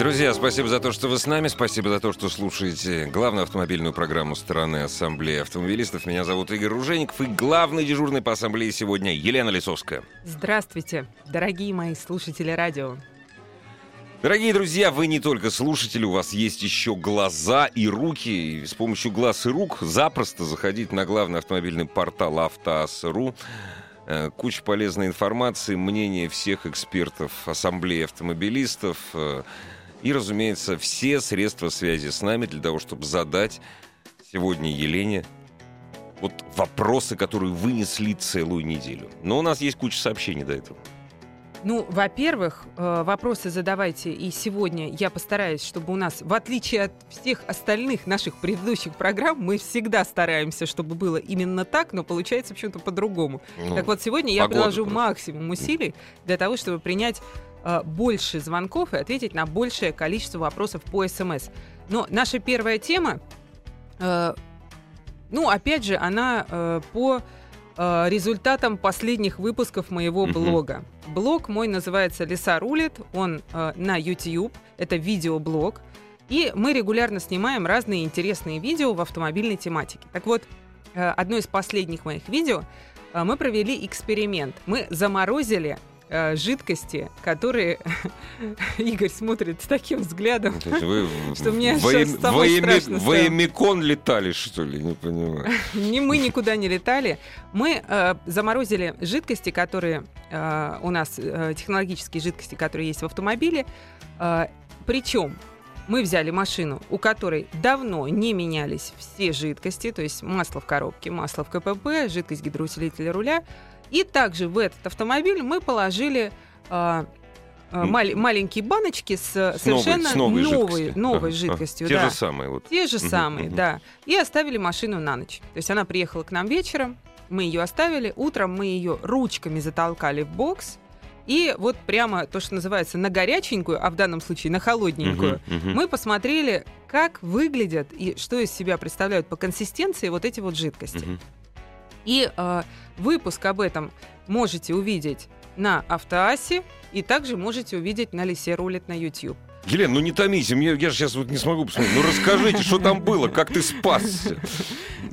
Друзья, спасибо за то, что вы с нами. Спасибо за то, что слушаете главную автомобильную программу страны Ассамблеи автомобилистов. Меня зовут Игорь Ружеников. И главный дежурный по Ассамблее сегодня Елена Лисовская. Здравствуйте, дорогие мои слушатели радио. Дорогие друзья, вы не только слушатели, у вас есть еще глаза и руки. И с помощью глаз и рук запросто заходить на главный автомобильный портал «Автоас.ру». Э, Куча полезной информации, мнения всех экспертов Ассамблеи автомобилистов. И, разумеется, все средства связи с нами для того, чтобы задать сегодня Елене вот вопросы, которые вынесли целую неделю. Но у нас есть куча сообщений до этого. Ну, во-первых, э, вопросы задавайте, и сегодня я постараюсь, чтобы у нас, в отличие от всех остальных наших предыдущих программ, мы всегда стараемся, чтобы было именно так, но получается почему-то по-другому. Ну, так вот, сегодня я приложу просто. максимум усилий для того, чтобы принять э, больше звонков и ответить на большее количество вопросов по СМС. Но наша первая тема, э, ну, опять же, она э, по э, результатам последних выпусков моего блога. Блог мой называется «Леса рулит», он э, на YouTube, это видеоблог, и мы регулярно снимаем разные интересные видео в автомобильной тематике. Так вот, одно из последних моих видео мы провели эксперимент. Мы заморозили э, жидкости, которые Игорь смотрит с таким взглядом. Есть вы Что мне во, аж самой во Эми- страшно во стало. Эмикон летали, что ли? Не понимаю. Не мы никуда не летали. Мы э, заморозили жидкости, которые э, у нас, э, технологические жидкости, которые есть в автомобиле. Э, причем мы взяли машину, у которой давно не менялись все жидкости, то есть масло в коробке, масло в КПП, жидкость гидроусилителя руля. И также в этот автомобиль мы положили э, М. мал- маленькие баночки с, С новой- совершенно с новой новой, жидкостью. новой Ага, жидкостью. Те да. же самые вот. Те же Мгм, самые, мгм. да. И оставили машину на ночь. То есть она приехала к нам вечером, мы ее оставили, утром мы ее ручками затолкали в бокс, и вот прямо то, что называется на горяченькую, а в данном случае на холодненькую, Мгм, мгм. мы посмотрели, как выглядят и что из себя представляют по консистенции вот эти вот жидкости. Мгм. И э, выпуск об этом можете увидеть на Автоасе, и также можете увидеть на Лисе рулит на YouTube. Елена, ну не томите, мне, я же сейчас вот не смогу посмотреть. Ну расскажите, что там было, как ты спасся.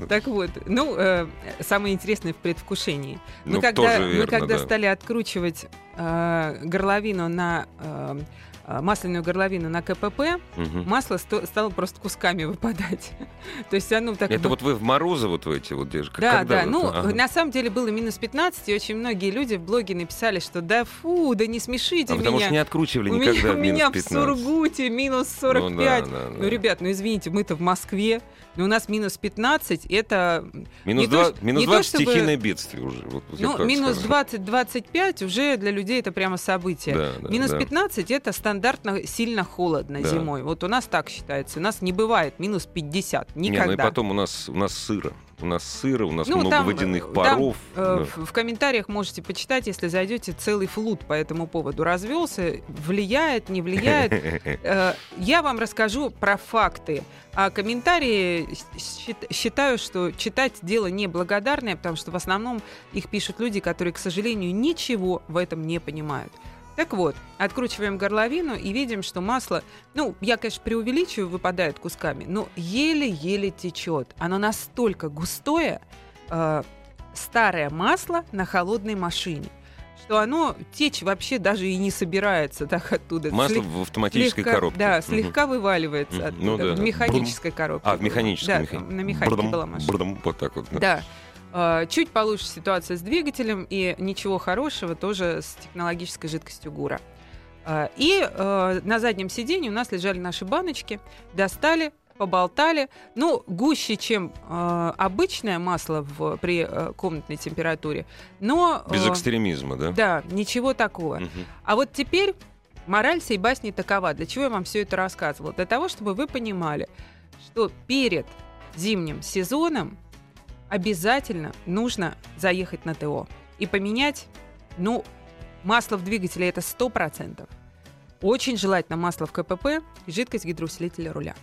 Так вот, ну, э, самое интересное в предвкушении. Мы Ну, когда, мы верно, когда да. стали откручивать э, горловину на э, масляную горловину на КПП, Мгм. масло сто- стало просто кусками выпадать. То есть оно так Это бы- вот вы в морозы вот в эти вот держите? да, Когда да. вот? Ну, Ага. на самом деле было минус 15, и очень многие люди в блоге написали, что да фу, да не смешите А потому меня. что не откручивали у никогда у меня в 15. Сургуте минус Ну 45. да, да, Ну, да. ребят, ну извините, мы-то в Москве, но у нас минус 15, это... Минус не то, 20, что- минус не то, 20 чтобы- стихийное бедствие уже. Вот, Ну, минус скажу. 20-25 уже для людей это прямо событие. Да, да, минус да. 15 это стандартно сильно холодно Да. зимой. Вот у нас так считается. У нас не бывает минус 50. Не, Никогда. ну и потом у нас, у нас сыро. У нас сыро, у нас Ну, много там, водяных э, паров. там, э, в, в комментариях можете почитать, если зайдете, целый флут по этому поводу развелся. Влияет, не влияет. Э, Я вам расскажу про факты. А комментарии считаю, что читать дело неблагодарное, потому что в основном их пишут люди, которые, к сожалению, ничего в этом не понимают. Так вот, откручиваем горловину и видим, что масло, ну, я, конечно, преувеличиваю, выпадает кусками, но еле-еле течет. Оно настолько густое, э, старое масло на холодной машине, что оно течь вообще даже и не собирается так оттуда. Масло Слег- в автоматической слегка- коробке. Да, слегка вываливается Мгм. оттуда. Ну да. В механической коробке. А, в механической. Да, меха- на механике Брдам, была машина. брдам, вот так вот. да. Да. Э, Чуть получше ситуация с двигателем, и ничего хорошего тоже с технологической жидкостью ГУРа. Э, И э, на заднем сиденье у нас лежали наши баночки, достали, поболтали. Ну, гуще, чем э, обычное масло в, при э, комнатной температуре, но... Без экстремизма, да? Да, ничего такого. Мгм. А вот теперь мораль сей басни такова. Для чего я вам все это рассказывала? Для того, чтобы вы понимали, что перед зимним сезоном обязательно нужно заехать на ТО и поменять, ну, Масло в двигателе это 100%. Очень желательно масло в КПП и жидкость гидроусилителя руля.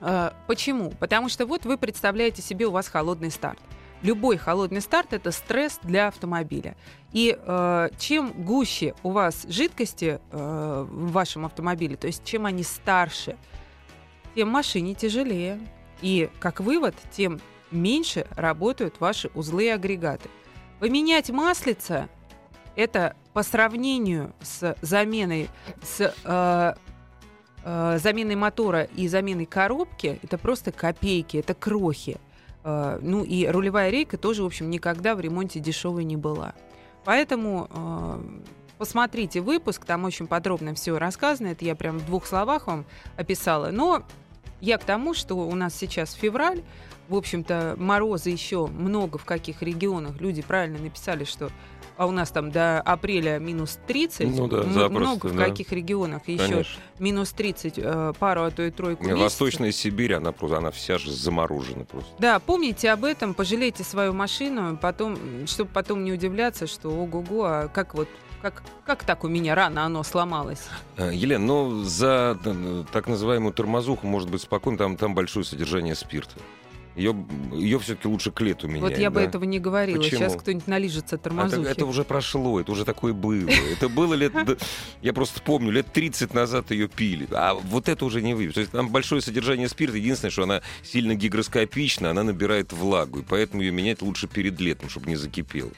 Э, Почему? Потому что вот вы представляете себе, у вас холодный старт. Любой холодный старт это стресс для автомобиля. И э, чем гуще у вас жидкости э, в вашем автомобиле, то есть чем они старше, тем машине тяжелее. И как вывод, тем меньше работают ваши узлы и агрегаты. Поменять маслица это по сравнению с заменой с э, э, заменой мотора и заменой коробки это просто копейки, это крохи. Э, ну и рулевая рейка тоже, в общем, никогда в ремонте дешевой не была. Поэтому э, посмотрите выпуск, там очень подробно все рассказано. Это я прям в двух словах вам описала. Но я к тому, что у нас сейчас февраль, в общем-то, морозы еще много в каких регионах. Люди правильно написали, что а у нас там до апреля минус 30, Ну да, запросто, много в да. каких регионах еще Конечно. минус 30, э, пару, а то и тройку месяцев. Восточная Сибирь, она просто, она вся же заморожена просто. Да, помните об этом, пожалейте свою машину, потом, чтобы потом не удивляться, что ого-го, а как вот как, как так у меня рано оно сломалось? Э, Елена, ну за э, так называемую тормозуху может быть спокойно, там, там большое содержание спирта. Ее, ее все-таки лучше к лету менять. вот я бы да? этого не говорила. Почему? Сейчас кто-нибудь налижется А тормозухи. это уже прошло, это уже такое было. Это было лет... Я просто помню, лет 30 назад ее пили. А вот это уже не вы. То есть там большое содержание спирта. Единственное, что она сильно гигроскопична, она набирает влагу. И поэтому ее менять лучше перед летом, чтобы не закипело.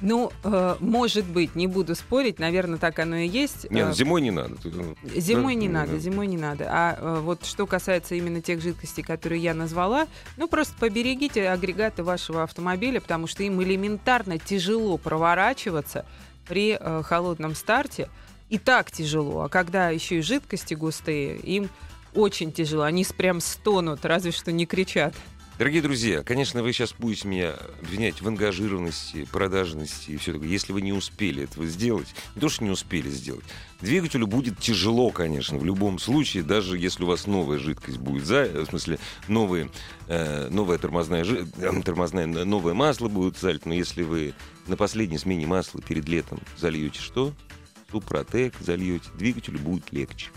Ну, э, может быть, не буду спорить, наверное, так оно и есть. Нет, Э, зимой не надо. Ну, Зимой да, не надо, да. зимой не надо. А э, вот что касается именно тех жидкостей, которые я назвала, ну просто поберегите агрегаты вашего автомобиля, потому что им элементарно тяжело проворачиваться при э, холодном старте. И так тяжело. А когда еще и жидкости густые, им очень тяжело. Они прям стонут, разве что не кричат. Дорогие друзья, конечно, вы сейчас будете меня обвинять в ангажированности, продажности и все такое. Если вы не успели этого сделать, не то, что не успели сделать, двигателю будет тяжело, конечно, в любом случае, даже если у вас новая жидкость будет, за, в смысле, новые, э, новая тормозная, жи- э, тормозная, новое масло будет залито, но если вы на последней смене масла перед летом зальете что? Супротек зальете, двигателю будет легче.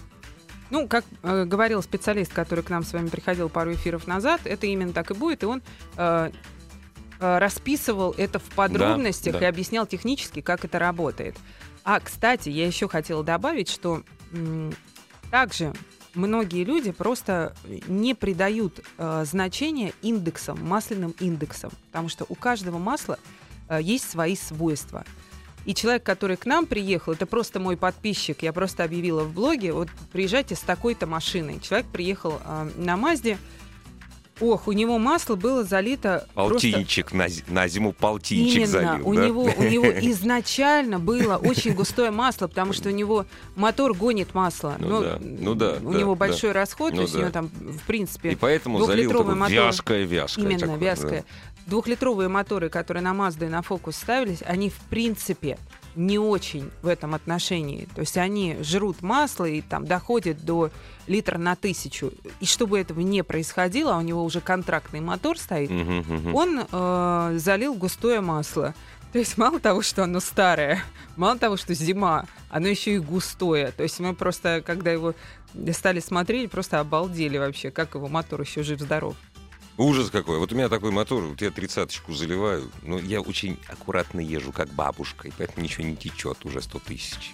Ну, как э, говорил специалист, который к нам с вами приходил пару эфиров назад, это именно так и будет, и он э, э, расписывал это в подробностях да. и объяснял технически, как это работает. А, кстати, я еще хотела добавить, что м, также многие люди просто не придают э, значения индексам, масляным индексам, потому что у каждого масла э, есть свои свойства. И человек, который к нам приехал, это просто мой подписчик, я просто объявила в блоге, вот приезжайте с такой-то машиной. Человек приехал э, на Мазде, ох, у него масло было залито просто... Полтинничек на, на зиму полтинчик Именно, залил, у да? него, у него изначально было очень густое масло, потому что у него мотор гонит масло. Ну да, ну да, У да, него да. большой расход, Ну то есть у да. него там, в принципе, И поэтому залил мотор. вязкое-вязкое. Именно, такое, вязкое. Двухлитровые моторы, которые на Mazda и на Focus ставились, они в принципе не очень в этом отношении. То есть они жрут масло и там доходят до литра на тысячу. И чтобы этого не происходило, а у него уже контрактный мотор стоит. Мгм, мгм. он э, залил густое масло. То есть мало того, что оно старое, мало того, что зима, оно еще и густое. То есть мы просто, когда его стали смотреть, просто обалдели вообще, как его мотор еще жив-здоров. Ужас какой. Вот у меня такой мотор, вот я тридцаточку заливаю, но я очень аккуратно езжу, как бабушка, и поэтому ничего не течет уже 100 тысяч.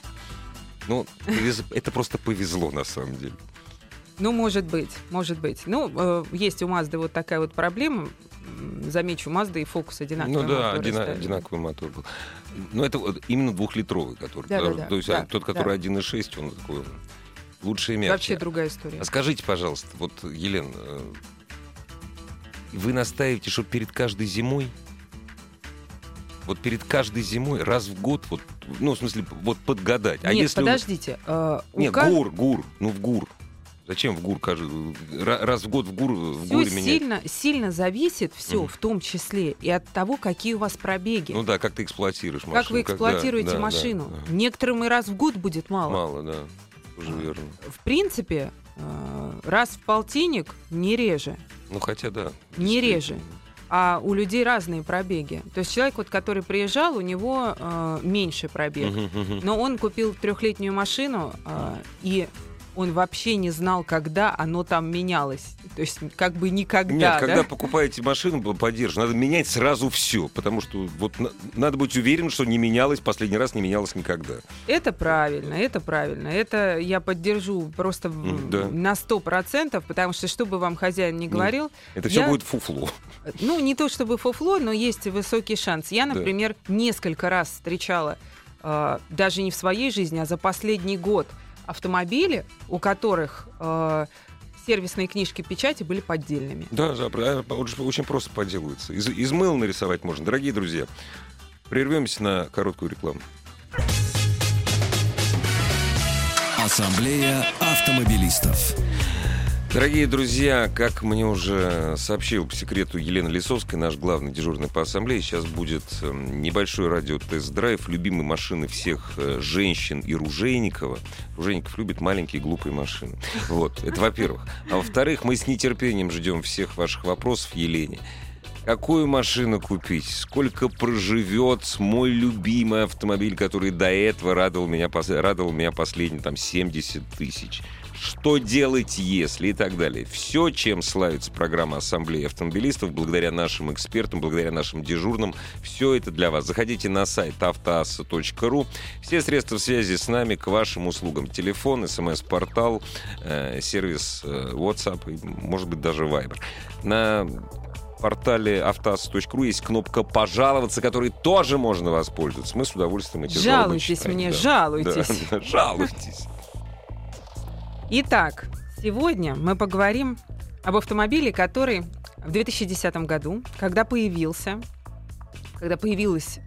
Ну, это просто повезло на самом деле. Ну, может быть, может быть. Ну, э, есть у Mazda вот такая вот проблема. Замечу, Mazda и Focus одинаковые ну да, одина- ставили. одинаковый мотор был. Но это вот именно двухлитровый, который. Да, да, да, то есть да, а, тот, который да. 1.6, он такой лучше и мягче. Вообще другая история. А скажите, пожалуйста, вот, Елена, э, вы настаиваете, что перед каждой зимой, вот перед каждой зимой, раз в год, вот, ну, в смысле, вот подгадать. а Нет, если подождите. э, у Нет, ка- ГУР, ГУР, ну в ГУР. Зачем в ГУР каждый раз в год в ГУР в Все ГУРе менять? сильно, сильно зависит, все, Мгм. в том числе и от того, какие у вас пробеги. Ну да, как ты эксплуатируешь машину. как вы эксплуатируете да, да, машину. да, да. Некоторым и раз в год будет мало. Мало, да. Тоже А. верно. В принципе, раз в полтинник не реже. Ну хотя да. Не реже. а у людей разные пробеги. То есть человек, вот, который приезжал, у него э, меньше пробег. Но он купил трехлетнюю машину, э, и он вообще не знал, когда оно там менялось. То есть как бы никогда. Нет, да? когда покупаете машину по- поддержку, надо менять сразу все, потому что вот на- надо быть уверен, что не менялось, последний раз не менялось никогда. Это правильно, это правильно. Это я поддержу просто да. на сто процентов, потому что что бы вам хозяин не говорил, Это все Я- будет фуфло. ну не то чтобы фуфло, но есть высокий шанс. Я, Да. например, несколько раз встречала, э, даже не в своей жизни, а за последний год автомобили, у которых э, сервисные книжки печати были поддельными. Да, да, а, очень, просто поделывается. Из, из мыла нарисовать можно. Дорогие друзья, прервемся на короткую рекламу. Ассамблея автомобилистов. Дорогие друзья, как мне уже сообщил по секрету Елена Лисовская, наш главный дежурный по ассамблее, сейчас будет э, небольшой радиотест-драйв любимой машины всех э, женщин и Ружейникова. Ружейников любит маленькие глупые машины. Вот, это во-первых. А во-вторых, мы с нетерпением ждем всех ваших вопросов Елене. Какую машину купить? Сколько проживет мой любимый автомобиль, который до этого радовал меня, радовал меня последние там 70 тысяч? Что делать, если и так далее. Все, чем славится программа Ассамблеи автомобилистов, благодаря нашим экспертам, благодаря нашим дежурным, все это для вас. Заходите на сайт автоасса.ру. Все средства связи с нами к вашим услугам. Телефон, смс-портал, э, сервис э, WhatsApp, и, может быть, даже Viber. На портале автоасса.ру есть кнопка «Пожаловаться», которой тоже можно воспользоваться. Мы с удовольствием эти жалобы Жалуйтесь мне, да. жалуйтесь. Да, жалуйтесь. Итак, сегодня мы поговорим об автомобиле, который в 2010 году, когда появился, когда появилась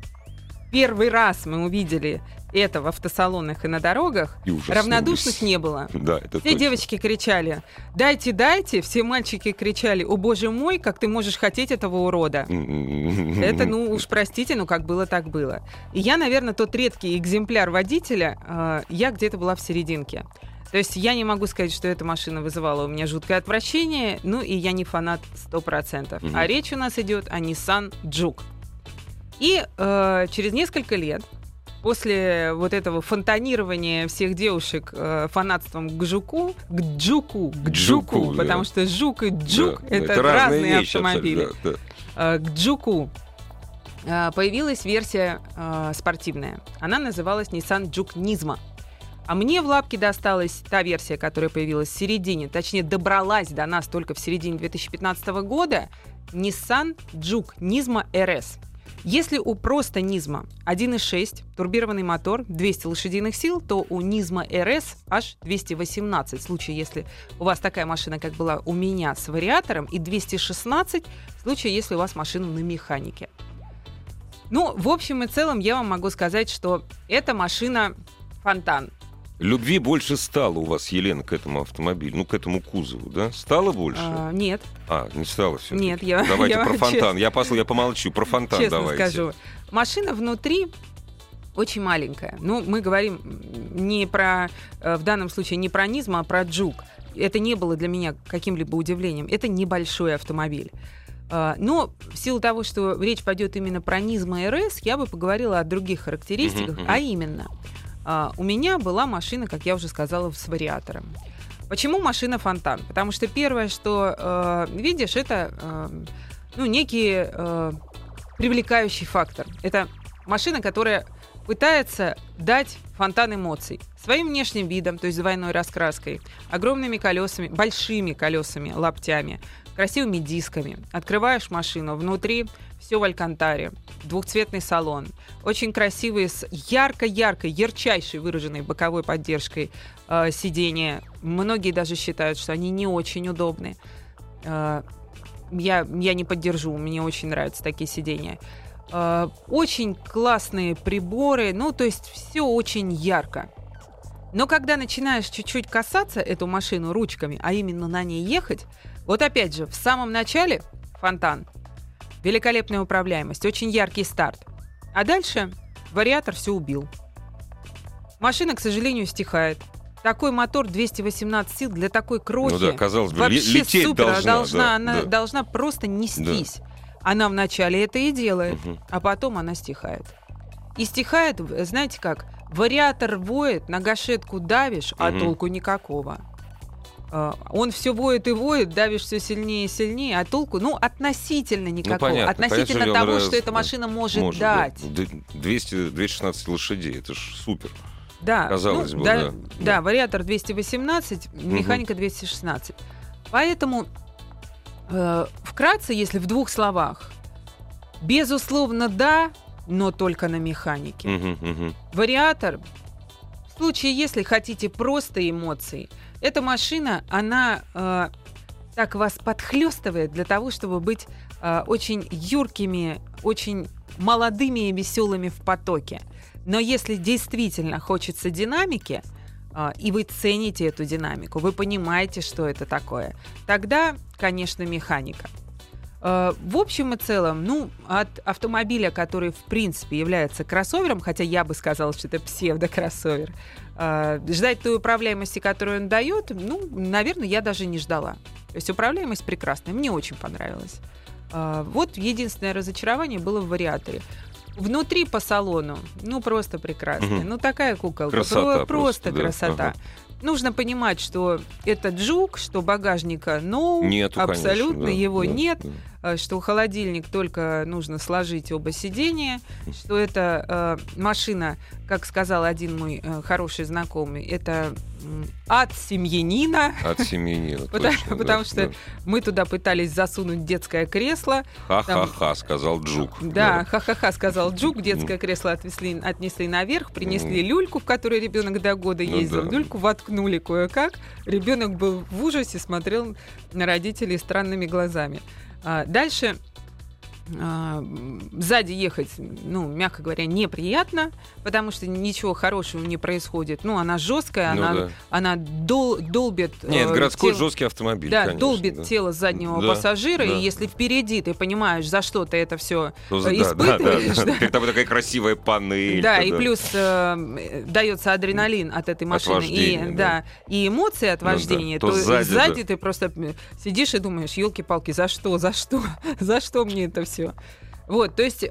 первый раз мы увидели это в автосалонах и на дорогах, И равнодушных не было. Да, это Все точно. девочки кричали «Дайте, дайте!» Все мальчики кричали «О, боже мой, как ты можешь хотеть этого урода!» Это, ну уж простите, но как было, так было. И я, наверное, тот редкий экземпляр водителя, э, я где-то была в серединке. То есть я не могу сказать, что эта машина вызывала у меня жуткое отвращение, ну и я не фанат 100%. Мгм. А речь у нас идет о Nissan Juke. И э, через несколько лет, после вот этого фонтанирования всех девушек э, фанатством к жуку, к джуку, к джуку, жуку, да. потому что жук и Да, джук да, это, разные вещи автомобили абсолютно, да, э, к Джуку э, появилась версия э, спортивная. Она называлась Nissan Juke Nismo. А мне в лапке досталась та версия, которая появилась в середине, точнее, добралась до нас только в середине 2015 года, Nissan Juke Nismo RS. Если у просто Nismo 1.6, турбированный мотор, 200 лошадиных сил, то у Nismo RS аж 218. В случае, если у вас такая машина, как была у меня с вариатором, и 216 в случае, если у вас машина на механике. Ну, в общем и целом, я вам могу сказать, что эта машина фонтан. Любви больше стало у вас, Елена, к этому автомобилю, ну, к этому кузову, да? Стало больше? А, нет, А, не стало все. нет, я, Давайте я про фонтан. Я, посл... я помолчу. Про фонтан честно давайте. скажу. Машина внутри очень маленькая. Ну, мы говорим не про, э, в данном случае не про Низма, а про Джук. Это не было для меня каким-либо удивлением. Это небольшой автомобиль. А, Но в силу того, что речь пойдет именно про Низма РС, я бы поговорила о других характеристиках, а именно, а, у меня была машина, как я уже сказала, с вариатором. Почему машина фонтан? Потому что первое, что э, видишь, это э, ну, некий э, привлекающий фактор. Это машина, которая пытается дать фонтан эмоций своим внешним видом, то есть двойной раскраской, огромными колесами, большими колесами, лаптями, красивыми дисками. Открываешь машину, внутри все в алькантаре, двухцветный салон, очень красивые, с ярко-яркой, ярчайшей выраженной боковой поддержкой э, сиденья. Многие даже считают, что они не очень удобны. Э, я, я не поддержу, мне очень нравятся такие сиденья. Э, очень классные приборы, ну, то есть все очень ярко. Но когда начинаешь чуть-чуть касаться эту машину ручками, а именно на ней ехать, вот опять же, в самом начале фонтан, великолепная управляемость, очень яркий старт. А дальше вариатор все убил. Машина, к сожалению, стихает. Такой мотор 218 сил для такой крохи. Ну да, казалось бы, Вообще лететь супер, должна. должна, да, она да. должна просто нестись. Она вначале это и делает, Мгм. а потом она стихает. И стихает, знаете как, вариатор воет, на гашетку давишь, а Мгм. толку никакого. А, Он все воет и воет, давишь все сильнее и сильнее, а толку, ну, относительно никакого. понятно. относительно что того, что эта машина может, Может, да. дать. Д- 200, 216 лошадей, это ж супер. Да, Казалось ну, бы, да, да. да, Да. вариатор 218, механика 216. Поэтому, э, вкратце, если в двух словах, безусловно, да, но только на механике. Мгм, мгм. Вариатор, в случае, если хотите просто эмоций, эта машина, она э, так вас подхлестывает для того, чтобы быть э, очень юркими, очень молодыми и веселыми в потоке. Но если действительно хочется динамики, а, и вы цените эту динамику, вы понимаете, что это такое, тогда, конечно, механика. Э, В общем и целом, ну, от автомобиля, который, в принципе, является кроссовером, хотя я бы сказала, что это псевдокроссовер, э, ждать той управляемости, которую он дает, ну, наверное, я даже не ждала. То есть управляемость прекрасная, мне очень понравилась. А, Вот единственное разочарование было в вариаторе. Внутри по салону, ну просто прекрасно. Мгм. Ну такая куколка, Красота Про- просто, просто да, красота. ага. Нужно понимать, что это джук, что багажника ну Нету, конечно, абсолютно да, его да, нет, да. Э, что холодильник только нужно сложить оба сидения, что это э, машина, как сказал один мой э, хороший знакомый, это от семьянина. От семьи Потому- потому что Мы туда пытались засунуть детское кресло. Ха-ха-ха, сказал Джук. Да, ха-ха-ха, сказал Джук. Детское кресло отвезли, отнесли наверх, принесли люльку, в которой ребенок до года Ну ездил. да. Люльку воткнули кое-как. Ребенок был в ужасе, смотрел на родителей странными глазами. А, дальше сзади ехать, ну, мягко говоря, неприятно, потому что ничего хорошего не происходит. Ну, она жесткая, Ну она, да. она дол- долбит. Нет, э, городской тело- жесткий автомобиль, да, конечно, долбит да. тело заднего Да, пассажира, да. и если впереди ты понимаешь, за что ты это все Ну, испытываешь, да, да, да. Перед тобой такая красивая панель. да, и плюс э, дается адреналин от этой машины, вождения, и, да. и эмоции от Ну да, вождения, то то, сзади, сзади, да. ты просто сидишь и думаешь, елки-палки, за что, за что, за что мне это все? Вот, то есть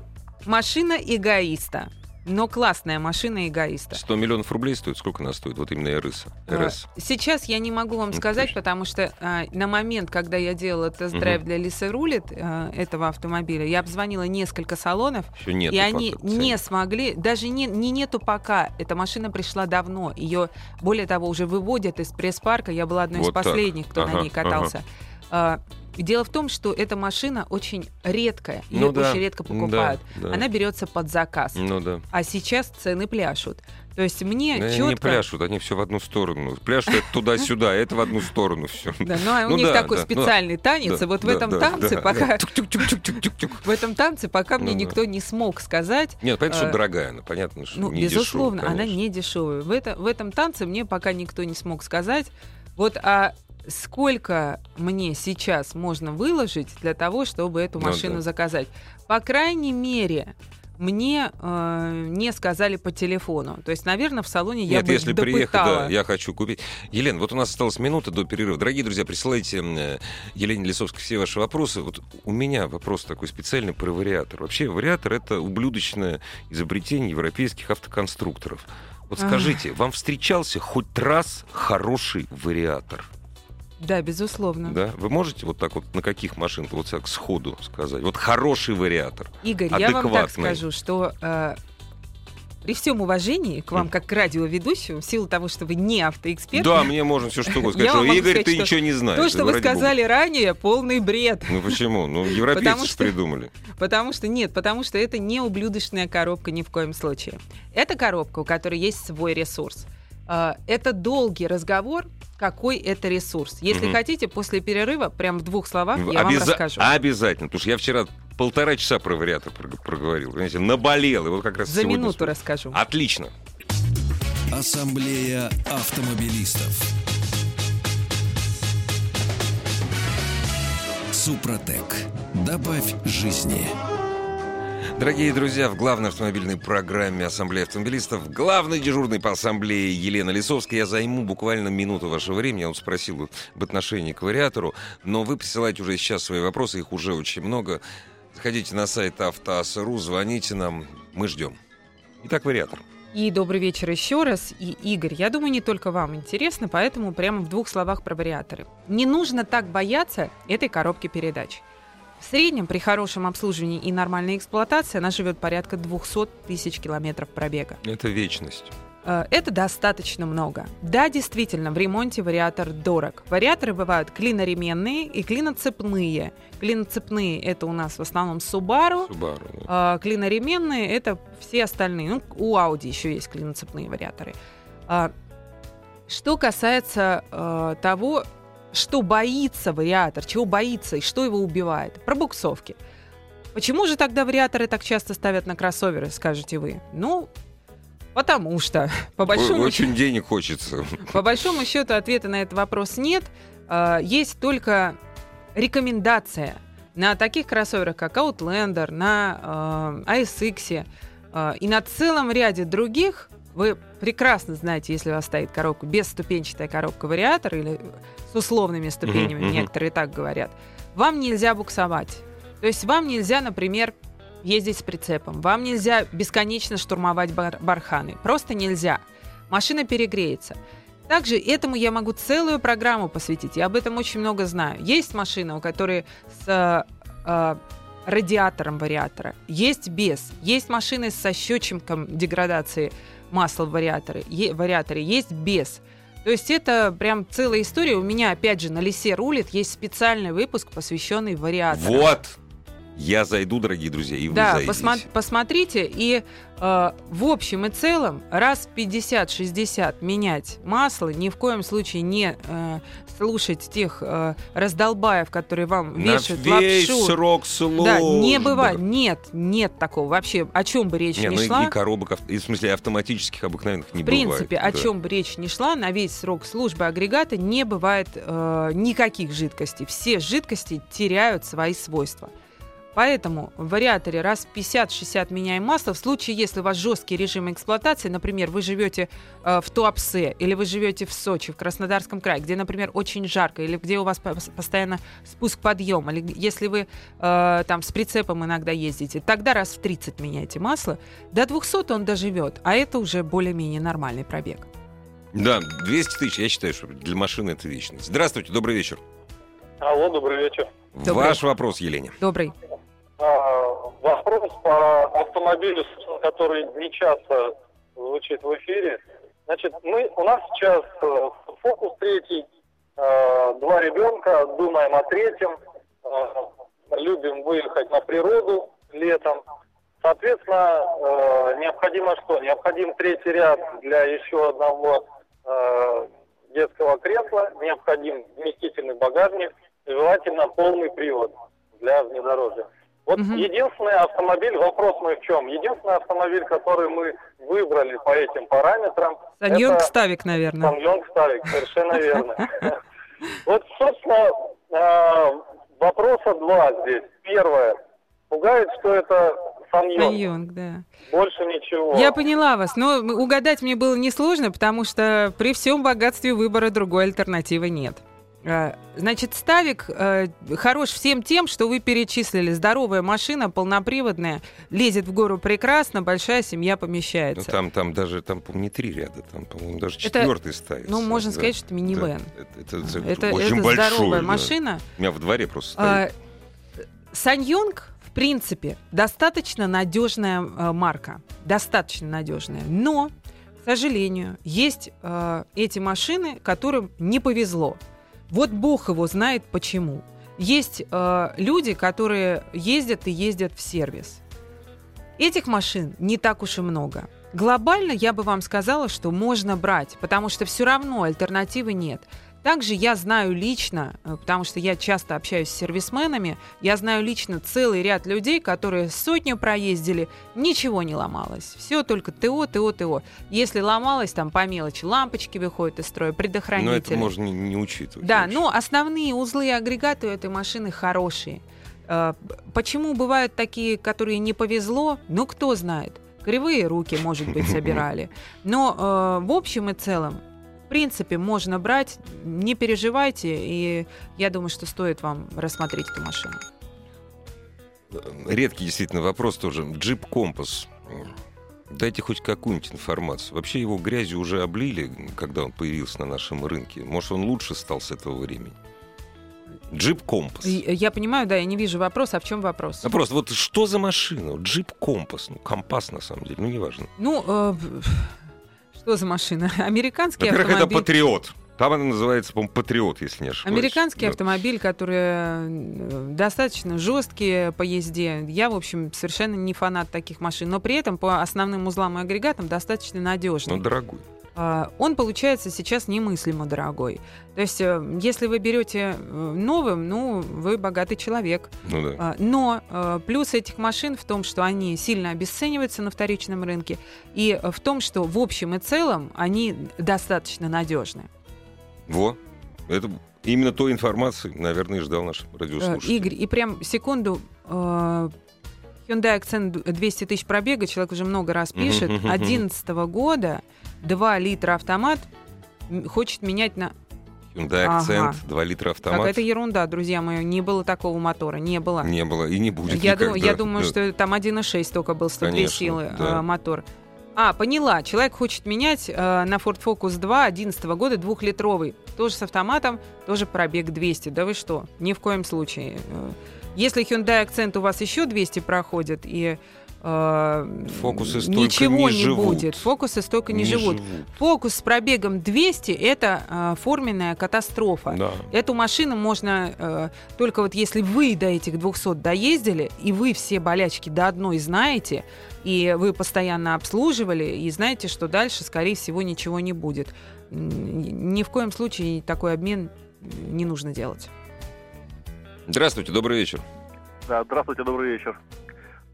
машина эгоиста, но классная машина эгоиста. 100 миллионов рублей стоит. Сколько она стоит? Вот именно РС. А, РС. Сейчас я не могу вам Ну, сказать, потому что а, на момент, когда я делала тест-драйв для Лисы Рулит а, этого автомобиля, я обзвонила несколько салонов, Еще нет. и они не смогли, даже не, не нету пока. Эта машина пришла давно. Ее, более того, уже выводят из пресс-парка. Я была одной Вот из так. последних, кто Ага, на ней катался. А, Дело в том, что эта машина очень редкая. Ее Ну да, очень редко покупают. Да, да. Она берется под заказ. Ну да. А сейчас цены пляшут. То есть мне Они четко... не пляшут, они все в одну сторону. Пляшут это туда-сюда, а это в одну сторону все. Да, ну, а у Ну них да, такой да, ну специальный танец, и вот в этом танце пока в этом танце пока мне Ну да. никто не смог сказать. Нет, понятно, что Э, дорогая она, понятно, что Ну, не безусловно, дешевая, она не дешевая. В, это, в этом танце мне пока никто не смог сказать. Вот, а сколько мне сейчас можно выложить для того, чтобы эту Ну машину да. заказать? По крайней мере, мне э, не сказали по телефону. То есть, наверное, в салоне я Нет, бы если допытала. приехать, да, я хочу купить. Елена, вот у нас осталась минута до перерыва. Дорогие друзья, присылайте э, Елене Лисовской все ваши вопросы. Вот у меня вопрос такой специальный про вариатор. Вообще, вариатор — это ублюдочное изобретение европейских автоконструкторов. Вот Ах. скажите, вам встречался хоть раз хороший вариатор? Да, безусловно. Да? Вы можете вот так вот на каких машинах вот так сходу сказать? Вот хороший вариатор. Игорь, я вам так адекватный. скажу, что э, при всем уважении к вам, как к радиоведущему, в силу того, что вы не автоэксперт, Да, мне можно все что угодно сказать, что Игорь, сказать, ты что ничего не знаешь. то, что вы сказали ранее, полный бред. Ну почему? Ну, Потому европейцы же что- придумали. Потому что нет, потому что это не ублюдочная коробка ни в коем случае. Это коробка, у которой есть свой ресурс. А, Это долгий разговор, какой это ресурс. Если Мгм. хотите, после перерыва, прям в двух словах, я вам Обяза- расскажу. Обязательно, потому что я вчера полтора часа про вариатор прог- проговорил. Понимаете, наболел. И вот как раз За минуту вспомнил. расскажу. Отлично. Ассамблея автомобилистов. Супротек. Добавь жизни. Дорогие друзья, в главной автомобильной программе Ассамблеи автомобилистов, главный дежурный по ассамблее Елена Лисовская, я займу буквально минуту вашего времени. Я вот спросил об отношении к вариатору, но вы присылаете уже сейчас свои вопросы, их уже очень много. Заходите на сайт Автоас.ру, звоните нам, мы ждем. Итак, вариатор. И добрый вечер еще раз. И, Игорь, я думаю, не только вам интересно, поэтому прямо в двух словах про вариаторы. Не нужно так бояться этой коробки передач. В среднем при хорошем обслуживании и нормальной эксплуатации она живет порядка 200 тысяч километров пробега. Это вечность. Э, Это достаточно много. Да, действительно, в ремонте вариатор дорог. Вариаторы бывают клиноременные и клиноцепные. Клиноцепные это у нас в основном Subaru, Subaru. да. а клиноременные это все остальные. Ну, у Audi еще есть клиноцепные вариаторы. А, что касается э, того, что боится вариатор, чего боится и что его убивает, пробуксовки. Почему же тогда вариаторы так часто ставят на кроссоверы, скажете вы? Ну, потому что, по большому Очень денег хочется. по большому счету ответа на этот вопрос нет. А, Есть только рекомендация на таких кроссоверах, как Outlander, на э, ASX э, и на целом ряде других. Вы прекрасно знаете, если у вас стоит коробка, бесступенчатая коробка вариатор или с условными ступенями, мгм. некоторые так говорят, вам нельзя буксовать. То есть вам нельзя, например, ездить с прицепом, вам нельзя бесконечно штурмовать бар- барханы. Просто нельзя. Машина перегреется. Также этому я могу целую программу посвятить. Я об этом очень много знаю. Есть машины, у которой с э, э, радиатором вариатора, есть без. Есть машины со счетчиком деградации масла в вариаторе, е- вариаторе есть без. То есть это прям целая история. У меня, опять же, на лесе рулит есть специальный выпуск, посвященный вариатору. Вот! Я зайду, дорогие друзья, и вы Да, зайдите. посма- посмотрите, и э, в общем и целом раз 50-60 менять масло, ни в коем случае не э, слушать тех э, раздолбаев, которые вам На вешают весь лапшу. срок службы. Да, не бывает, нет, нет такого вообще, о чем бы речь Не, ни ну шла. и коробок, и в смысле автоматических обыкновенных не В принципе, бывает. о да. чем бы речь ни шла, на весь срок службы агрегата не бывает э, никаких жидкостей. Все жидкости теряют свои свойства. Поэтому в вариаторе раз в 50-60 меняем масло. В случае, если у вас жесткий режим эксплуатации, например, вы живете э, в Туапсе или вы живете в Сочи, в Краснодарском крае, где, например, очень жарко, или где у вас по- постоянно спуск-подъем, или если вы э, там с прицепом иногда ездите, тогда раз в 30 меняйте масло. До 200 он доживет, а это уже более-менее нормальный пробег. Да, 200 тысяч, я считаю, что для машины это вечность. Здравствуйте, добрый вечер. Алло, добрый вечер. Добрый. Ваш вопрос, Елене. Добрый. А, вопрос по автомобилю, который не часто звучит в эфире. Значит, мы, у нас сейчас э, фокус третий, э, два ребенка, думаем о третьем, э, любим выехать на природу летом. Соответственно, э, необходимо что? Необходим третий ряд для еще одного э, детского кресла, необходим вместительный багажник, желательно полный привод для внедорожья. Вот Мгм. единственный автомобиль, вопрос мой в чем? Единственный автомобиль, который мы выбрали по этим параметрам, Саньонг Ставик, наверное. Самьонг Ставик, совершенно верно. Вот, собственно, э, вопроса два здесь. Первое. Пугает, что это Самьонг. Саньонг, да. Больше ничего. Я поняла вас, но угадать мне было несложно, потому что при всем богатстве выбора другой альтернативы нет. А, Значит, Ставик э, хорош всем тем, что вы перечислили. Здоровая машина, полноприводная, лезет в гору прекрасно, большая семья Ну, помещается. там, там даже, там, по-моему, не три ряда, там, по-моему, даже Это, четвертый ставится. ну, можно да. сказать, что минивэн. Да, Это, это- это Это, очень это большой. здоровая да. машина. У меня в дворе просто стоит. А, Саньонг, в принципе, достаточно надежная э, марка. Достаточно надежная. Но, к сожалению, есть э, эти машины, которым не повезло. Вот Бог его знает почему. Есть э, люди, которые ездят и ездят в сервис. Этих машин не так уж и много. Глобально я бы вам сказала, что можно брать, потому что все равно альтернативы нет. Также я знаю лично, э, потому что я часто общаюсь с сервисменами, я знаю лично целый ряд людей, которые сотню проездили, ничего не ломалось. Все только ТО, ТО, ТО. Если ломалось, там по мелочи лампочки выходят из строя, Но предохранители. это можно не, не учитывать. Да, вообще. но основные узлы и агрегаты у этой машины хорошие. Э, Почему бывают такие, которые не повезло? Ну, кто знает. Кривые руки, может быть, собирали. Но э, в общем и целом, принципе, можно брать, не переживайте, и я думаю, что стоит вам рассмотреть эту машину. редкий действительно вопрос тоже. Jeep Compass. Дайте хоть какую-нибудь информацию. Вообще его грязью уже облили, когда он появился на нашем рынке. Может, он лучше стал с этого времени. Jeep Compass. И- Я понимаю, да, я не вижу вопроса. А в чем вопрос? Ну, просто вот что за машина? Jeep Compass. Ну, компас на самом деле, ну, неважно. Ну, э, что за машина? Американский Во-первых, это автомобиль. Патриот. Там она называется, по-моему, Патриот, если не ошибаюсь. Американский Да. автомобиль, который э, достаточно жесткий по езде. Я, в общем, совершенно не фанат таких машин, но при этом по основным узлам и агрегатам достаточно надежный. Ну, дорогой. А, Он получается сейчас немыслимо дорогой. То есть, э, если вы берете э, новым, ну, вы богатый человек. Ну да. А, Но э, плюс этих машин в том, что они сильно обесцениваются на вторичном рынке, и в том, что в общем и целом они достаточно надежны. Во. Это именно той информации, наверное, и ждал наш радиослушатель. Игорь, и прям секунду. Hyundai Accent 200 тысяч пробега, человек уже много раз пишет. мгм, мгм. 11 года 2 литра автомат хочет менять на... Hyundai Ага. Accent, 2 литра автомат. Какая-то ерунда, друзья мои. Не было такого мотора, не было. Не было и не будет я, никогда. ду- я думаю, Да. что там 1.6 только был, 102 Конечно, силы да. э, мотор. А, поняла. Человек хочет менять э, на Ford Focus 2 11 года двухлитровый. Тоже с автоматом, тоже пробег 200. Да вы что? Ни в коем случае. Э, Если Hyundai Accent у вас еще 200 проходит и э, Фокусы столько ничего не не, живут. будет. Фокусы столько не, живут. Фокус с пробегом 200 это э, форменная катастрофа. Да. Эту машину можно э, только вот если вы до этих 200 доездили, и вы все болячки до одной знаете, и вы постоянно обслуживали, и знаете, что дальше, скорее всего, ничего не будет. Ни в коем случае такой обмен не нужно делать. Здравствуйте, добрый вечер. Да, здравствуйте, добрый вечер.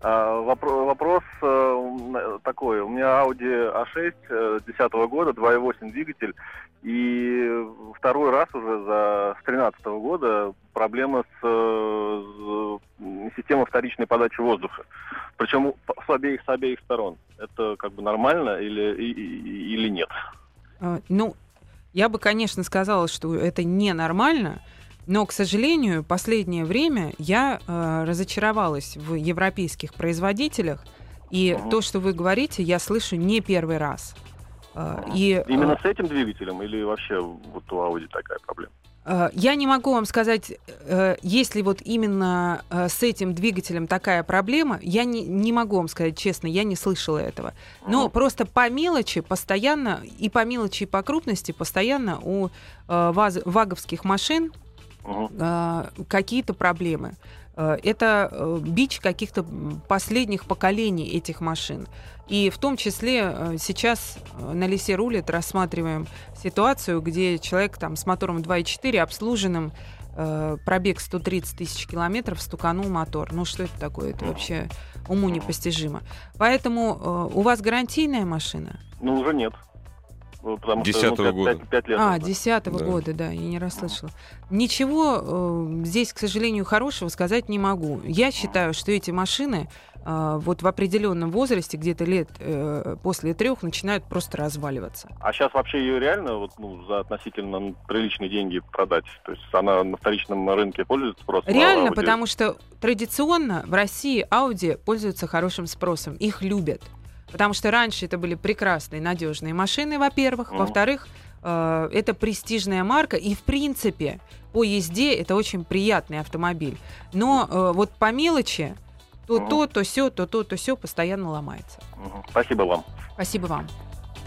А, вопро- вопрос э, такой. У меня Audi A6 2010 года, 2.8 двигатель. И второй раз уже за с 2013 года проблема с, э, с системой вторичной подачи воздуха. Причем с обеих, с обеих сторон. Это как бы нормально или, или нет? Э, Ну, я бы, конечно, сказала, что это ненормально, но, к сожалению, последнее время я э, разочаровалась в европейских производителях, и Мгм. то, что вы говорите, я слышу не первый раз. Э, И э, Именно с этим двигателем или вообще вот у Audi такая проблема? Э, Я не могу вам сказать, э, есть ли вот именно э, с этим двигателем такая проблема. Я не, не могу вам сказать честно, я не слышала этого. Но Мгм. просто по мелочи постоянно, и по мелочи, и по крупности постоянно у ваз- ваговских машин Э, какие-то проблемы. Э, Это э, бич каких-то последних поколений этих машин. И в том числе э, сейчас на лесе рулит рассматриваем ситуацию, где человек там с мотором 2.4 обслуженным пробег 130 тысяч километров, стуканул мотор. Ну что это такое? Это вообще уму непостижимо. Поэтому у вас гарантийная машина? Ну, уже нет. Потому что, Десятого ну, пять- года. пять- пять лет А, десятого Да. года, да, я не расслышала. Ничего э, здесь, к сожалению, хорошего сказать не могу. Я считаю, что эти машины э, вот в определенном возрасте, где-то лет э, после трех, начинают просто разваливаться. А сейчас вообще ее реально вот, ну, за относительно приличные деньги продать? То есть она на вторичном рынке пользуется спросом? а Реально, потому что традиционно в России Audi пользуются хорошим спросом, их любят. Потому что раньше это были прекрасные, надежные машины, во-первых. Мгм. Во-вторых, э, это престижная марка, и в принципе по езде это очень приятный автомобиль. Но э, вот по мелочи то Мгм. то, то все, то то, то все постоянно ломается. Мгм. Спасибо вам. Спасибо вам.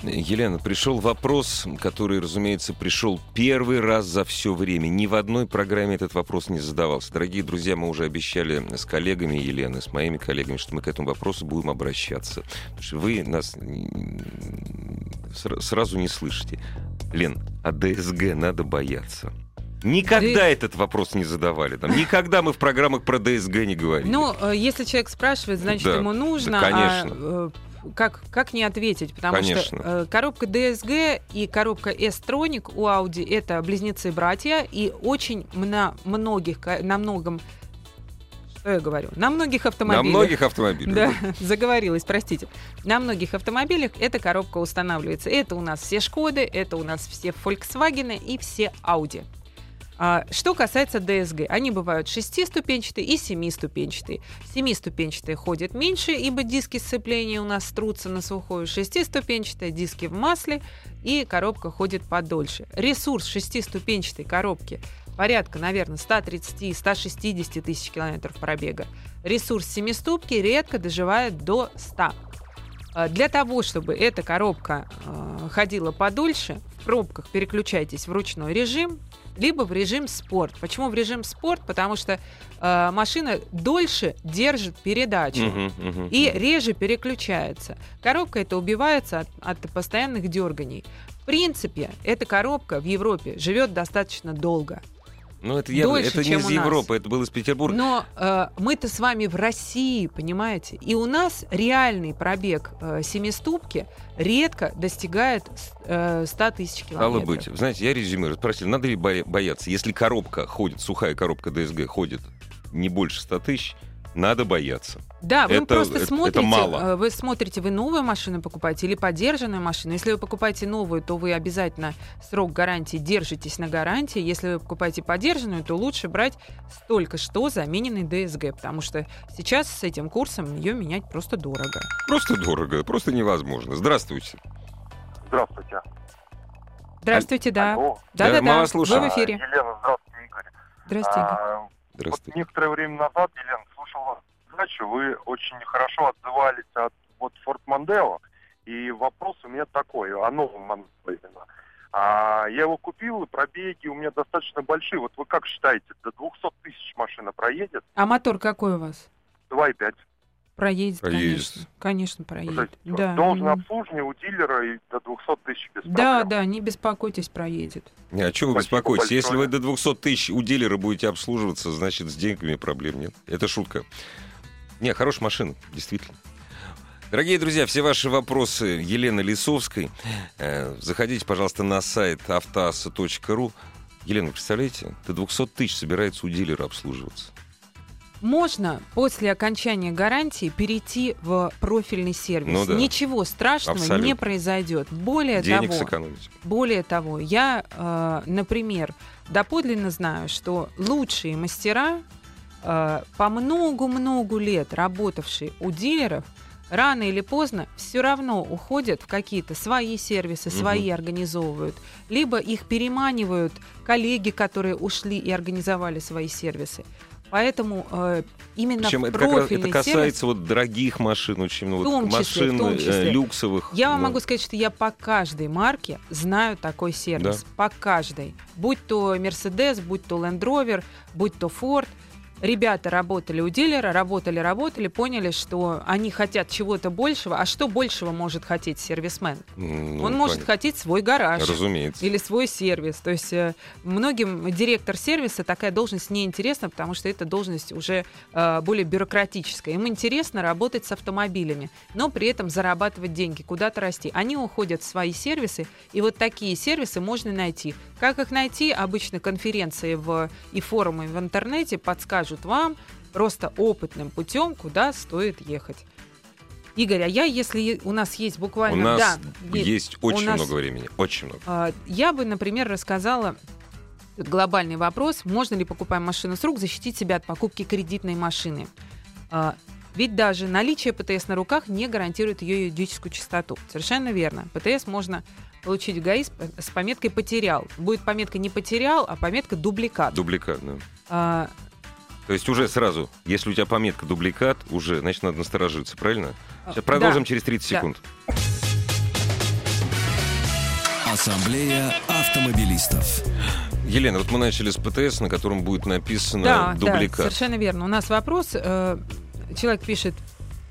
Елена, пришел вопрос, который, разумеется, пришел первый раз за все время. Ни в одной программе этот вопрос не задавался. Дорогие друзья, мы уже обещали с коллегами Елены, с моими коллегами, что мы к этому вопросу будем обращаться. Потому что вы нас сразу не слышите. Лен, а ДСГ надо бояться. Никогда этот вопрос не задавали. Там. Никогда мы в программах про ДСГ не говорили. Ну, э, если человек спрашивает, значит, Да, ему нужно. да, а, конечно. э, как, как не ответить? Потому Конечно. что э, коробка DSG и коробка S-Tronic у Audi это близнецы-братья, и очень на многих, на многом, что я говорю, на многих На автомобилях. многих автомобилях. Да, заговорилась, простите. На многих автомобилях эта коробка устанавливается. Это у нас все Шкоды, это у нас все Volkswagen и все Audi. А, что касается ДСГ, они бывают шестиступенчатые и семиступенчатые. Семиступенчатые ходят меньше, ибо диски сцепления у нас трутся на сухую. Шестиступенчатые диски в масле, и коробка ходит подольше. Ресурс шестиступенчатой коробки порядка, наверное, 130-160 тысяч километров пробега. Ресурс семиступки редко доживает до 100. А, Для того, чтобы эта коробка э, ходила подольше, в пробках переключайтесь в ручной режим, либо в режим спорт. Почему в режим спорт? Потому что э, машина дольше держит передачу Мгм, мгм. и реже переключается. Коробка это убивается от, от постоянных дерганий. В принципе, эта коробка в Европе живет достаточно долго. Ну, это, явно, дольше, это не чем из у нас. Европы, это был из Петербурга. Но э, мы-то с вами в России, понимаете? И у нас реальный пробег э, семиступки редко достигает э, 100 тысяч Стало километров. быть. Знаете, я резюмирую. Спросили, надо ли боя- бояться? Если коробка ходит, сухая коробка ДСГ ходит не больше 100 тысяч, надо бояться. Да, вы Это- просто это- это смотрите, мало. э, вы смотрите, вы новую машину покупаете или подержанную машину. Если вы покупаете новую, то вы обязательно срок гарантии держитесь на гарантии. Если вы покупаете подержанную, то лучше брать только что замененный ДСГ, потому что сейчас с этим курсом ее менять просто дорого. Просто дорого, просто невозможно. Здравствуйте. Здравствуйте. Здравствуйте, да. Алло. Да, да, Да, мы да. вас слушаем. Вы в эфире. А, Елена, здравствуйте, Игорь. Здравствуйте. Игорь. А, вот Здравствуйте. некоторое время назад, Елена, вас передачу, вы очень хорошо отзывались от вот Ford Mondeo, и вопрос у меня такой, о новом Mondeo именно. А, я его купил, и пробеги у меня достаточно большие. Вот вы как считаете, до 200 тысяч машина проедет? А мотор какой у вас? 2,5. Проедет, Проедет. конечно. Конечно, То проедет. есть Да. Должен Мгм. обслуживание у дилера и до 200 тысяч без Да, проблем. да, не беспокойтесь, проедет. Не, а что вы Спасибо беспокоитесь? Если вы до 200 тысяч у дилера будете обслуживаться, значит, с деньгами проблем нет. Это шутка. Не, хорошая машина, действительно. Дорогие друзья, все ваши вопросы Елены Лисовской. Э, заходите, пожалуйста, на сайт автоаса.ру. Елена, представляете, до 200 тысяч собирается у дилера обслуживаться. Можно после окончания гарантии перейти в профильный сервис. Ну да. Ничего страшного Абсолютно. не произойдет. Более Денег того, сэкономить. более того, я, э, например, доподлинно знаю, что лучшие мастера, э, по многу-многу лет работавшие у дилеров, рано или поздно все равно уходят в какие-то свои сервисы, свои организовывают, либо их переманивают коллеги, которые ушли и организовали свои сервисы. Поэтому э, именно Причем это, как это касается сервис вот дорогих машин, очень ну, В вот числе, машин э, числе. люксовых. Я вам да. могу сказать, что я по каждой марке знаю такой сервис. По каждой. Будь то Mercedes, будь то Land Rover, будь то Ford. Ребята работали у дилера, работали, работали, поняли, что они хотят чего-то большего. А что большего может хотеть сервисмен? Ну, Он может понятно. хотеть свой гараж. Разумеется. Или свой сервис. То есть э, многим директор сервиса такая должность неинтересна, потому что эта должность уже э, более бюрократическая. Им интересно работать с автомобилями, но при этом зарабатывать деньги, куда-то расти. Они уходят в свои сервисы, и вот такие сервисы можно найти. Как их найти? Обычно конференции в, и форумы в интернете подскажут вам просто опытным путем, куда стоит ехать. Игорь, а я, если у нас есть У буквально... нас да, есть у очень нас- много времени. Очень много. а, Я бы, например, рассказала глобальный вопрос, можно ли, покупая машину с рук, защитить себя от покупки кредитной машины. А, Ведь даже наличие ПТС на руках не гарантирует ее юридическую чистоту. Совершенно верно. ПТС можно получить в ГАИ с пометкой «потерял». Будет пометка не «потерял», а пометка «дубликат». Дубликат, да. А, То есть уже сразу, если у тебя пометка дубликат, уже, значит, надо насторожиться, правильно? Сейчас да. продолжим через 30 Да. секунд. Ассамблея автомобилистов. Елена, вот мы начали с ПТС, на котором будет написано Да, да, дубликат. совершенно верно. У нас вопрос. э, человек пишет,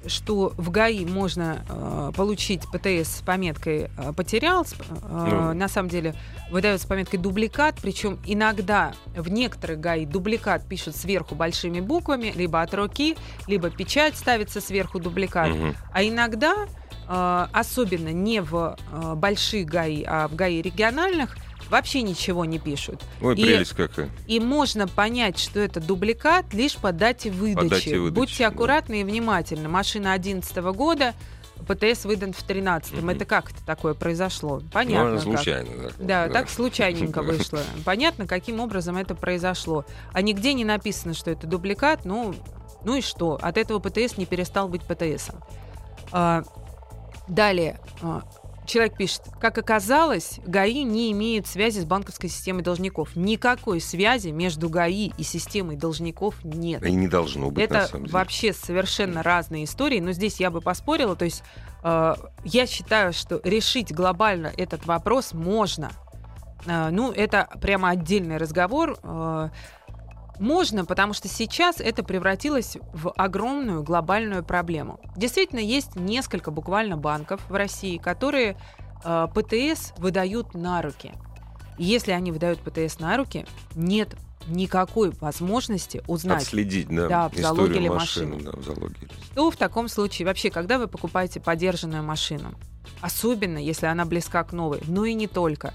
что в ГАИ можно э, получить ПТС с пометкой э, «потерял». э, Ну. На самом деле выдается с пометкой «дубликат». Причем иногда в некоторых ГАИ дубликат пишут сверху большими буквами, либо от руки, либо печать ставится сверху «дубликат». Мгм. А иногда, э, особенно не в э, больших ГАИ, а в ГАИ региональных, вообще ничего не пишут. Ой, И- прелесть какая. И можно понять, что это дубликат лишь по дате выдачи. дате выдачи, Будьте да. аккуратны и внимательны. Машина 2011 года, ПТС выдан в 13-м. Мгм. Это как это такое произошло? Ну, Понятно. она как. случайно. Да, так случайненько вышло. Понятно, каким образом это произошло. А нигде не написано, что это дубликат. Ну, ну и что? От этого ПТС не перестал быть ПТСом. А, далее. Человек пишет, как оказалось, ГАИ не имеют связи с банковской системой должников. Никакой связи между ГАИ и системой должников нет. И не должно быть, Это вообще совершенно разные истории, но здесь я бы поспорила. То есть э, я считаю, что решить глобально этот вопрос можно. Э, ну, это прямо отдельный разговор. Э, можно, потому что сейчас это превратилось в огромную глобальную проблему. Действительно, есть несколько буквально банков в России, которые э, ПТС выдают на руки. И если они выдают ПТС на руки, нет никакой возможности узнать, Отследить, да, Да, в залоге ли машины. машину. Да, в залоге. что в таком случае вообще, когда вы покупаете подержанную машину, особенно если она близка к новой, но и не только.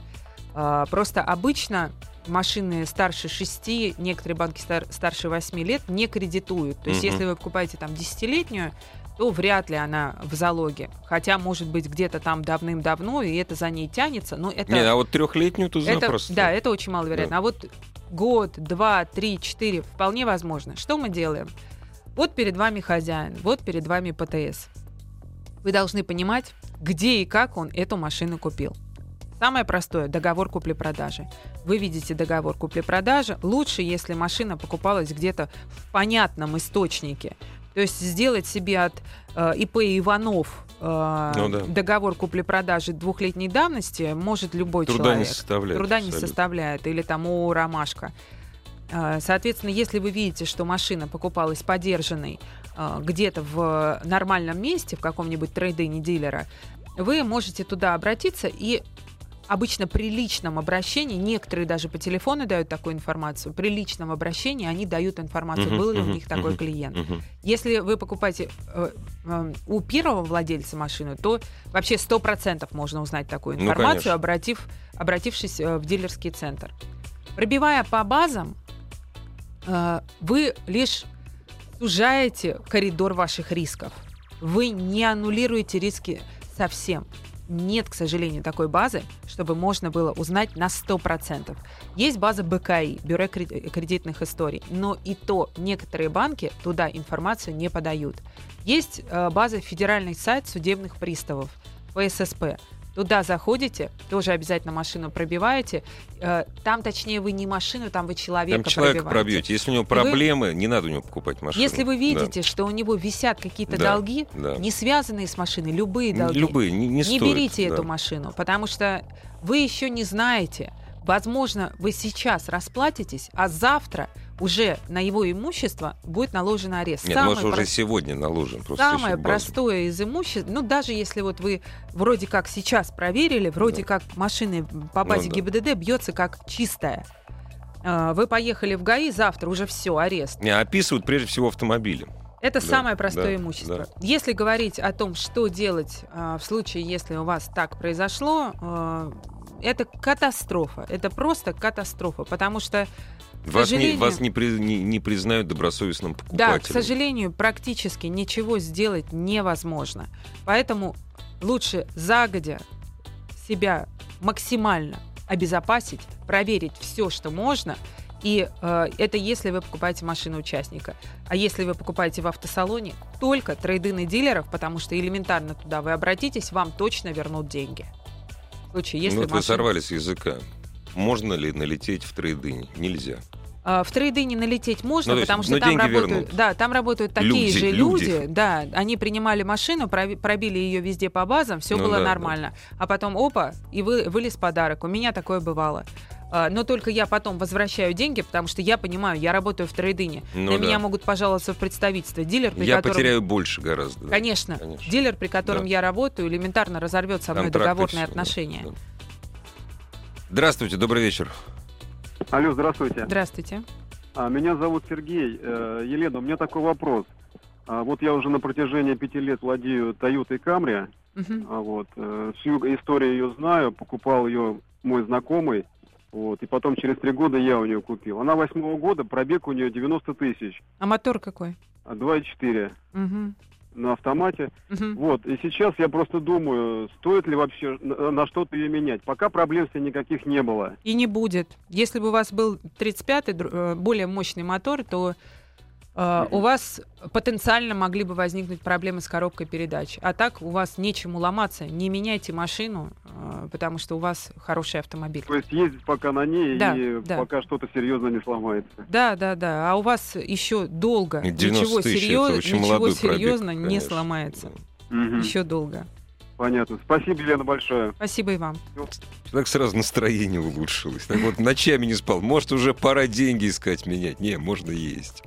А, Просто обычно машины старше 6, некоторые банки стар- старше 8 лет не кредитуют. То есть Мгм. если вы покупаете там десятилетнюю, то вряд ли она в залоге. Хотя, может быть, где-то там давным-давно, и это за ней тянется, но это... Не, а вот трехлетнюю тут Это, запросто. да, это очень маловероятно. А вот год, два, три, четыре вполне возможно. Что мы делаем? Вот перед вами хозяин, вот перед вами ПТС. Вы должны понимать, где и как он эту машину купил. Самое простое – договор купли-продажи. Вы видите договор купли-продажи. Лучше, если машина покупалась где-то в понятном источнике. То есть сделать себе от э, ИП Иванов э, Ну да. договор купли-продажи двухлетней давности может любой Труда человек. не составляет. Труда не абсолютно. составляет. Или там о ромашка. А, Соответственно, если вы видите, что машина покупалась подержанной а, где-то в нормальном месте, в каком-нибудь трейдине дилера, вы можете туда обратиться и обычно при личном обращении, некоторые даже по телефону дают такую информацию, при личном обращении они дают информацию, был ли у них такой клиент. Если вы покупаете э, э, у первого владельца машину, то вообще 100% можно узнать такую Ну, информацию, конечно. обратив, обратившись э, в дилерский центр. Пробивая по базам, э, вы лишь сужаете коридор ваших рисков. Вы не аннулируете риски совсем. Нет, к сожалению, такой базы, чтобы можно было узнать на 100%. Есть база БКИ, Бюро кре- кредитных историй, но и то некоторые банки туда информацию не подают. Есть э, база федеральный сайт судебных приставов, ФССП. Туда заходите, тоже обязательно машину пробиваете. Э, Там, точнее, вы не машину, там вы человека Там человека пробиваете. пробьете. Если у него проблемы, не надо у него покупать машину. Если вы Да. видите, что у него висят какие-то Да, долги, да. не связанные с машиной, любые долги, Любые, не, не не стоит, берите да. эту машину, потому что вы еще не знаете. Возможно, вы сейчас расплатитесь, а завтра уже на его имущество будет наложен арест. Нет, Самое может, уже прост- сегодня наложен. Просто Самое простое из имущества, ну даже если вот вы вроде как сейчас проверили, вроде Да. как машины по базе Ну да. ГИБДД бьется как чистая. А, Вы поехали в ГАИ, завтра уже все, арест. Не, описывают прежде всего автомобили. Это Да, самое простое да, имущество. да. Если говорить о том, что делать а, в случае, если у вас так произошло, а, это катастрофа. Это просто катастрофа, потому что, Вас, не, вас не, при- не- не признают добросовестным да, покупателем. к сожалению, практически ничего сделать невозможно. Поэтому лучше загодя себя максимально обезопасить, проверить все, что можно. И э, это если вы покупаете машину участника. А если вы покупаете в автосалоне, только трейдины дилеров, потому что элементарно туда вы обратитесь, вам точно вернут деньги. В случае, если ну, вот вы машина- сорвали с языка. Можно ли налететь в трейдинг? Нельзя. А, В трейдине налететь можно, Ну, есть, потому что но там работают, вернут. да, там работают такие Люди, же люди. люди, да, они принимали машину, пробили ее везде по базам, все Ну было да, нормально, а потом опа и вы, вылез подарок. У меня такое бывало. А, Но только я потом возвращаю деньги, потому что я понимаю, я работаю в трейдине. Ну На да. меня могут пожаловаться в представительство. Дилер, при Я котором... потеряю больше гораздо. да. Конечно, Конечно. дилер, при котором Да. я работаю, элементарно разорвет со мной Контракт и договорные да, отношения. да. Здравствуйте, добрый вечер. Алло, здравствуйте. Здравствуйте. А, Меня зовут Сергей. Э, Елена, у меня такой вопрос. А, Вот я уже на протяжении пяти лет владею Toyota Camry. Мгм. А Вот. э, Всю историю ее знаю. Покупал ее мой знакомый. Вот. И потом через три года я у нее купил. Она восьмого года, пробег у нее 90 тысяч. А мотор какой? а 2,4. Мгм. На автомате. Мгм. Вот, и сейчас я просто думаю, стоит ли вообще на, на что-то ее менять. Пока проблем с ней никаких не было. И не будет. Если бы у вас был 35-й, дру- э, более мощный мотор, то э, у вас потенциально могли бы возникнуть проблемы с коробкой передач. А так у вас нечему ломаться. Не меняйте машину, э, потому что у вас хороший автомобиль. То есть ездить пока на ней, Да, и да. пока что-то серьезно не сломается. Да, да, да. А у вас еще долго И 90 ничего, серьез- ничего молодой пробег, серьезно не конечно. сломается. Мгм. Еще долго. Понятно. Спасибо, Елена, большое. Спасибо и вам. Так сразу настроение улучшилось. Так вот, ночами не спал. Может, уже пора деньги искать, менять. Не, можно есть.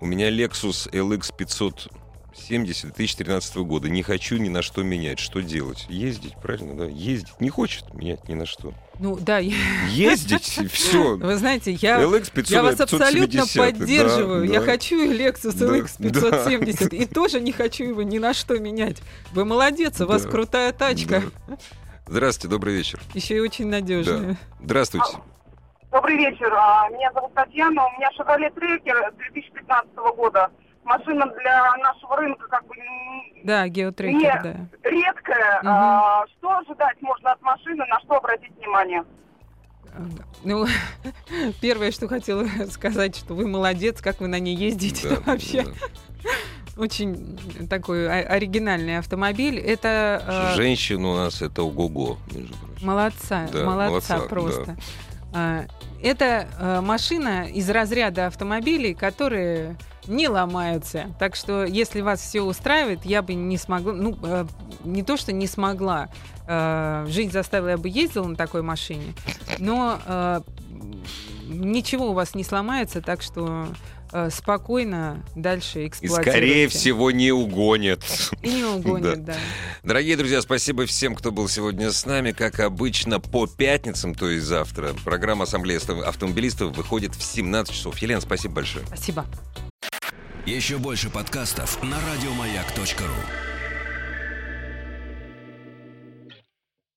У меня Lexus LX 570 2013 года. Не хочу ни на что менять. Что делать? Ездить, правильно, да? Ездить. Не хочет менять ни на что. Ну да, я- Ездить, все. вы знаете, я, LX 500, я вас абсолютно 570, да, поддерживаю. Я да. хочу и Lexus Да, LX 570 и тоже не хочу его ни на что менять. Вы молодец, у вас Да. крутая тачка. Да. Здравствуйте, добрый вечер. Еще и очень надежная. Здравствуйте. Добрый вечер. А, Меня зовут Татьяна. У меня Chevrolet Tracker 2015 года. Машина для нашего рынка как бы Да, геотрекер, Не. да. редкая. А, Что ожидать можно от машины, на что обратить внимание? Ну, первое, что хотела сказать, что вы молодец, как вы на ней ездите. Да, Вообще да. очень такой оригинальный автомобиль. Это э, Женщина у нас это ого-го, между прочим. молодца, Да, молодца молодца, просто. А, Это э, машина из разряда автомобилей, которые не ломаются. Так что, если вас все устраивает, я бы не смогла, ну, э, не то, что не смогла, жизнь заставила, я бы ездила на такой машине, но ничего у вас не сломается, так что спокойно дальше И эксплуатируйте. скорее всего не угонят. И не угонят, да. Дорогие друзья, спасибо всем, кто был сегодня с нами. Как обычно, по пятницам, то есть завтра, программа Ассамблеи авто- автомобилистов выходит в 17 часов. Елена, спасибо большое. Спасибо. Еще больше подкастов на радиомаяк.ру.